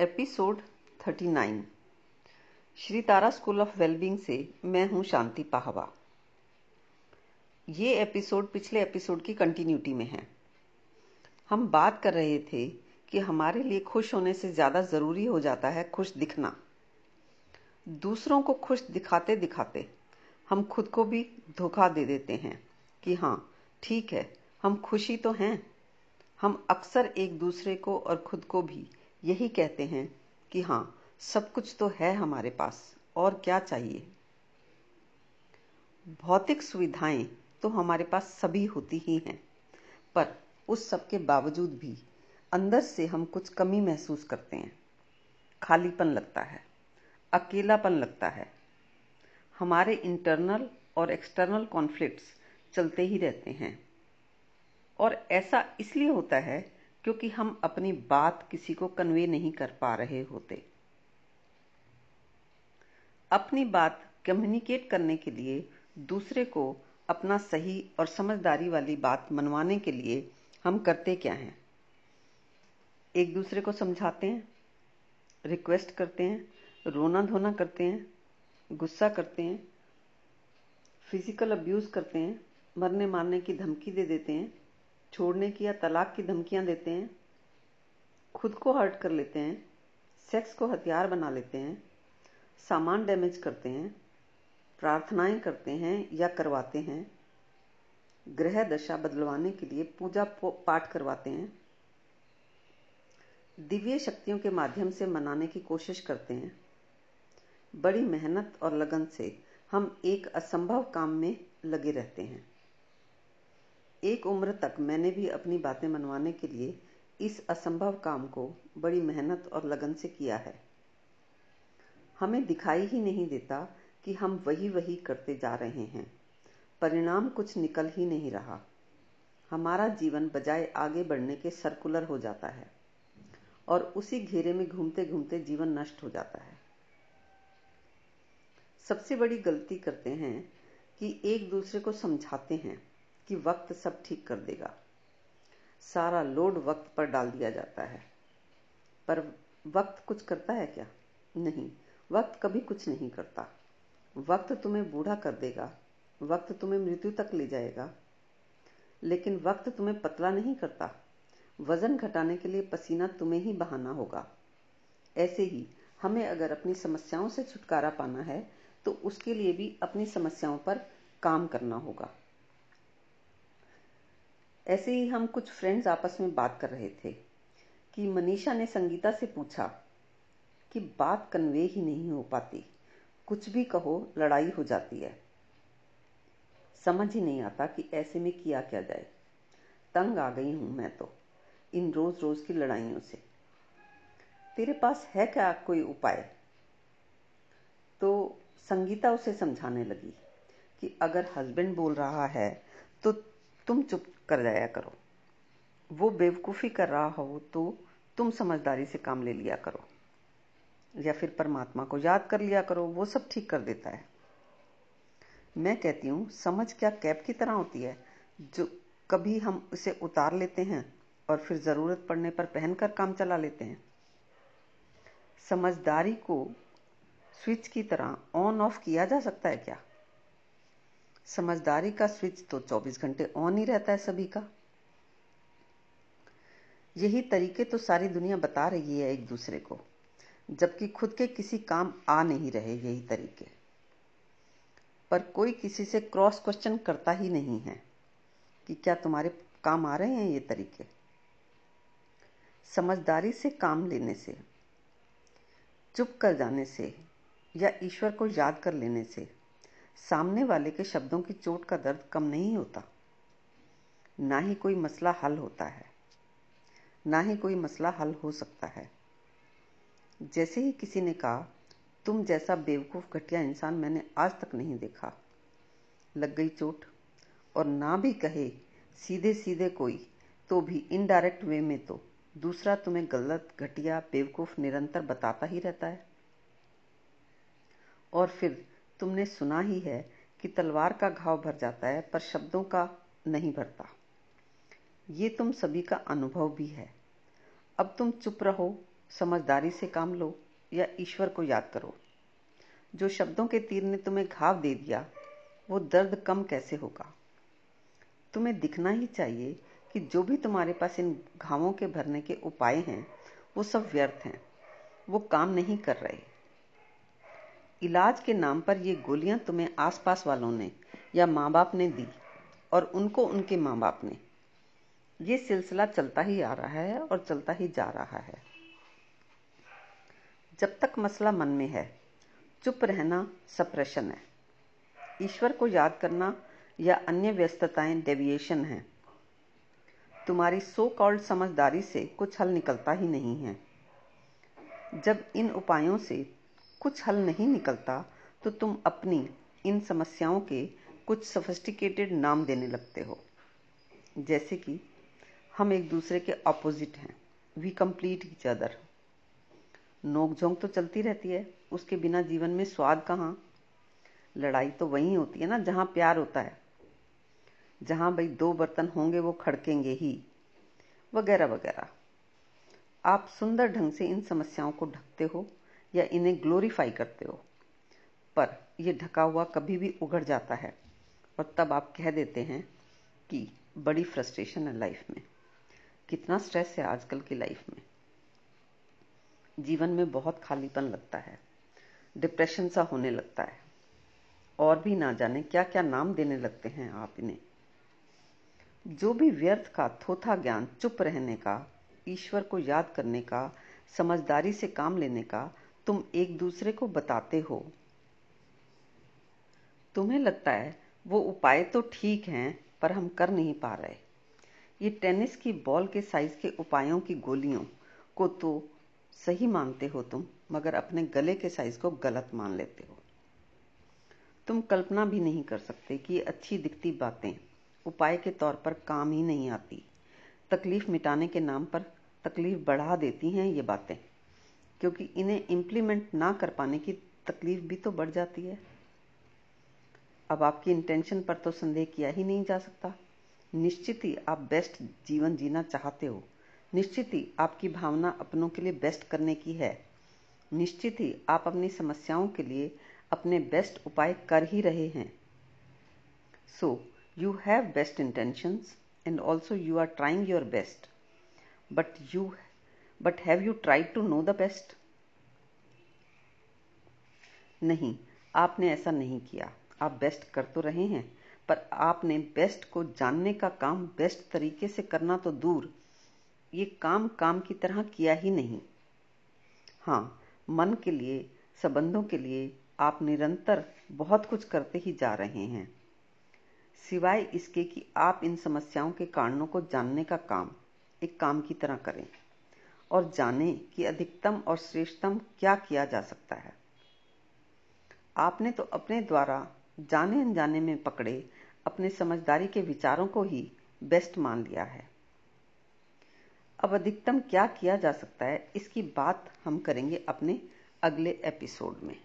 Episode 39 Shri Tara school of wellbeing से मैं हूँ शांति पाहवा। ये एपिसोड पिछले एपिसोड की कंटिन्यूटी में है। हम बात कर रहे थे कि हमारे लिए खुश होने से ज़्यादा ज़रूरी हो जाता है खुश दिखना। दूसरों को खुश दिखाते दिखाते हम खुद को भी धोखा दे देते हैं कि हाँ ठीक है, हम खुशी तो हैं। हम अक्सर एक दूसरे को और खुद को भी यही कहते हैं कि हाँ सब कुछ तो है हमारे पास, और क्या चाहिए? भौतिक सुविधाएँ तो हमारे पास सभी होती ही हैं, पर उस सब के बावजूद भी अंदर से हम कुछ कमी महसूस करते हैं। खालीपन लगता है, अकेलापन लगता है। हमारे इंटरनल और एक्सटर्नल कॉन्फ्लिक्ट्स चलते ही रहते हैं, और ऐसा इसलिए होता है क्योंकि हम अपनी बात किसी को कन्वे नहीं कर पा रहे होते। अपनी बात कम्युनिकेट करने के लिए दूसरे को अपना सही और समझदारी वाली बात मनवाने के लिए हम करते क्या हैं? एक दूसरे को समझाते हैं रिक्वेस्ट करते हैं, रोना धोना करते हैं, गुस्सा करते हैं फ़िज़िकल अब्यूज करते हैं, मरने मारने की धमकी दे देते हैं छोड़ने की या तलाक की धमकियाँ देते हैं, खुद को हर्ट कर लेते हैं, सेक्स को हथियार बना लेते हैं, सामान डैमेज करते हैं, प्रार्थनाएँ करते हैं या करवाते हैं, ग्रह दशा बदलवाने के लिए पूजा पाठ करवाते हैं, दिव्य शक्तियों के माध्यम से मनाने की कोशिश करते हैं। बड़ी मेहनत और लगन से हम एक असंभव काम में लगे रहते हैं। एक उम्र तक मैंने भी अपनी बातें मनवाने के लिए इस असंभव काम को बड़ी मेहनत और लगन से किया है। हमें दिखाई ही नहीं देता कि हम वही वही करते जा रहे हैं। परिणाम कुछ निकल ही नहीं रहा। हमारा जीवन बजाय आगे बढ़ने के सर्कुलर हो जाता है और उसी घेरे में घूमते घूमते जीवन नष्ट हो जाता है। सबसे बड़ी गलती करते हैं कि एक दूसरे को समझाते हैं। कि वक्त सब ठीक कर देगा। सारा लोड वक्त पर डाल दिया जाता है। पर वक्त कुछ करता है क्या? नहीं। वक्त कभी कुछ नहीं करता। वक्त तुम्हें बूढ़ा कर देगा। वक्त तुम्हें मृत्यु तक ले जाएगा। लेकिन वक्त तुम्हें पतला नहीं करता। वज़न घटाने के लिए पसीना तुम्हें ही बहाना होगा। ऐसे ही हमें अगर अपनी समस्याओं से छुटकारा पाना है तो उसके लिए भी अपनी समस्याओं पर काम करना होगा। ऐसे ही हम कुछ फ्रेंड्स आपस में बात कर रहे थे कि मनीषा ने संगीता से पूछा कि बात कन्वे ही नहीं हो पाती। कुछ भी कहो, लड़ाई हो जाती है। समझ ही नहीं आता कि ऐसे में किया क्या जाए। तंग आ गई हूँ मैं तो इन रोज रोज की लड़ाइयों से। तेरे पास है क्या कोई उपाय? तो संगीता उसे समझाने लगी कि अगर हस्बैंड बोल रहा है तो तुम चुप कर जाया करो। वो बेवकूफ़ी कर रहा हो तो तुम समझदारी से काम ले लिया करो। या फिर परमात्मा को याद कर लिया करो, वो सब ठीक कर देता है। मैं कहती हूँ, समझ क्या कैप की तरह होती है? जो कभी हम उसे उतार लेते हैं और फिर ज़रूरत पड़ने पर पहनकर काम चला लेते हैं। समझदारी को स्विच की तरह ऑन ऑफ़ किया जा सकता है क्या? समझदारी का स्विच तो 24 घंटे ऑन ही रहता है सभी का। यही तरीके तो सारी दुनिया बता रही है एक दूसरे को, जबकि खुद के किसी काम आ नहीं रहे यही तरीके। पर कोई किसी से क्रॉस क्वेश्चन करता ही नहीं है कि क्या तुम्हारे काम आ रहे हैं ये तरीके। समझदारी से काम लेने से, चुप कर जाने से या ईश्वर को याद कर लेने से सामने वाले के शब्दों की चोट का दर्द कम नहीं होता। ना ही कोई मसला हल होता है। ना ही कोई मसला हल हो सकता है। जैसे ही किसी ने कहा, तुम जैसा बेवकूफ़ घटिया इंसान मैंने आज तक नहीं देखा। लग गई चोट। और ना भी कहे सीधे सीधे कोई तो भी इनडायरेक्ट वे में तो। दूसरा तुम्हें गलत, घटिया, बेवकूफ़ निरंतर बताता ही रहता है। और फिर तुमने सुना ही है कि तलवार का घाव भर जाता है, पर शब्दों का नहीं भरता। ये तुम सभी का अनुभव भी है। अब तुम चुप रहो, समझदारी से काम लो, या ईश्वर को याद करो। जो शब्दों के तीर ने तुम्हें घाव दे दिया, वो दर्द कम कैसे होगा? तुम्हें दिखना ही चाहिए कि जो भी तुम्हारे पास इन घावों के भरने के उपाय हैं, वो सब व्यर्थ हैं। वो काम नहीं कर रहे। इलाज के नाम पर ये गोलियाँ तुम्हें आसपास वालों ने या माँ बाप ने दी और उनको उनके माँ बाप ने। ये सिलसिला चलता ही आ रहा है और चलता ही जा रहा है। जब तक मसला मन में है, चुप रहना सप्रेशन है। ईश्वर को याद करना या अन्य व्यस्तताएँ डेविएशन है। तुम्हारी सो कॉल्ड समझदारी से कुछ हल निकलता ही नहीं है। जब इन उपायों से कुछ हल नहीं निकलता तो तुम अपनी इन समस्याओं के कुछ सोफिस्टिकेटेड नाम देने लगते हो। जैसे कि हम एक दूसरे के ऑपोजिट हैं वी कंप्लीट ईच अदर नोक झोंक तो चलती रहती है, उसके बिना जीवन में स्वाद कहाँ? लड़ाई तो वही होती है ना, जहाँ प्यार होता है। जहाँ भाई दो बर्तन होंगे, वो खड़केंगे ही, वगैरह वगैरह। आप सुंदर ढंग से इन समस्याओं को ढकते हो या इन्हें ग्लोरीफाई करते हो। पर यह ढका हुआ कभी भी उगड़ जाता है। और तब आप कह देते हैं कि बड़ी फ्रस्ट्रेशन है लाइफ में। कितना स्ट्रेस है आजकल की लाइफ में। जीवन में बहुत खालीपन लगता है। डिप्रेशन सा होने लगता है। और भी ना जाने क्या क्या नाम देने लगते हैं आप इन्हें। जो भी व्यर्थ का, थोथा ज्ञान, चुप रहने का, ईश्वर को याद करने का, समझदारी से काम लेने का तुम एक दूसरे को बताते हो। तुम्हें लगता है वो उपाय तो ठीक हैं, पर हम कर नहीं पा रहे। ये टेनिस की बॉल के साइज़ के उपायों की गोलियों को तो सही मानते हो तुम, मगर अपने गले के साइज़ को गलत मान लेते हो। तुम कल्पना भी नहीं कर सकते कि ये अच्छी दिखती बातें उपाय के तौर पर काम ही नहीं आती। तकलीफ़ मिटाने के नाम पर तकलीफ़ बढ़ा देती हैं ये बातें। क्योंकि इन्हें इम्प्लीमेंट ना कर पाने की तकलीफ़ भी तो बढ़ जाती है। अब आपकी इंटेंशन पर तो संदेह किया ही नहीं जा सकता। निश्चित ही आप बेस्ट जीवन जीना चाहते हो। निश्चित ही आपकी भावना अपनों के लिए बेस्ट करने की है। निश्चित ही आप अपनी समस्याओं के लिए अपने बेस्ट उपाय कर ही रहे हैं। So you have best intentions and also you are trying your best but you but have you tried to know the best नहीं, आपने ऐसा नहीं किया। आप बेस्ट कर तो रहे हैं, पर आपने बेस्ट को जानने का काम बेस्ट तरीके से करना तो दूर। ये काम काम की तरह किया ही नहीं। हाँ मन के लिए, संबंधों के लिए आप निरंतर बहुत कुछ करते ही जा रहे हैं। सिवाय इसके कि आप इन समस्याओं के कारणों को जानने का काम, एक काम की तरह करें। और जानें कि अधिकतम और श्रेष्ठतम क्या किया जा सकता है। आपने तो अपने द्वारा जाने अनजाने में पकड़े अपने समझदारी के विचारों को ही बेस्ट मान लिया है। अब अधिकतम क्या किया जा सकता है, इसकी बात हम करेंगे अपने अगले एपिसोड में।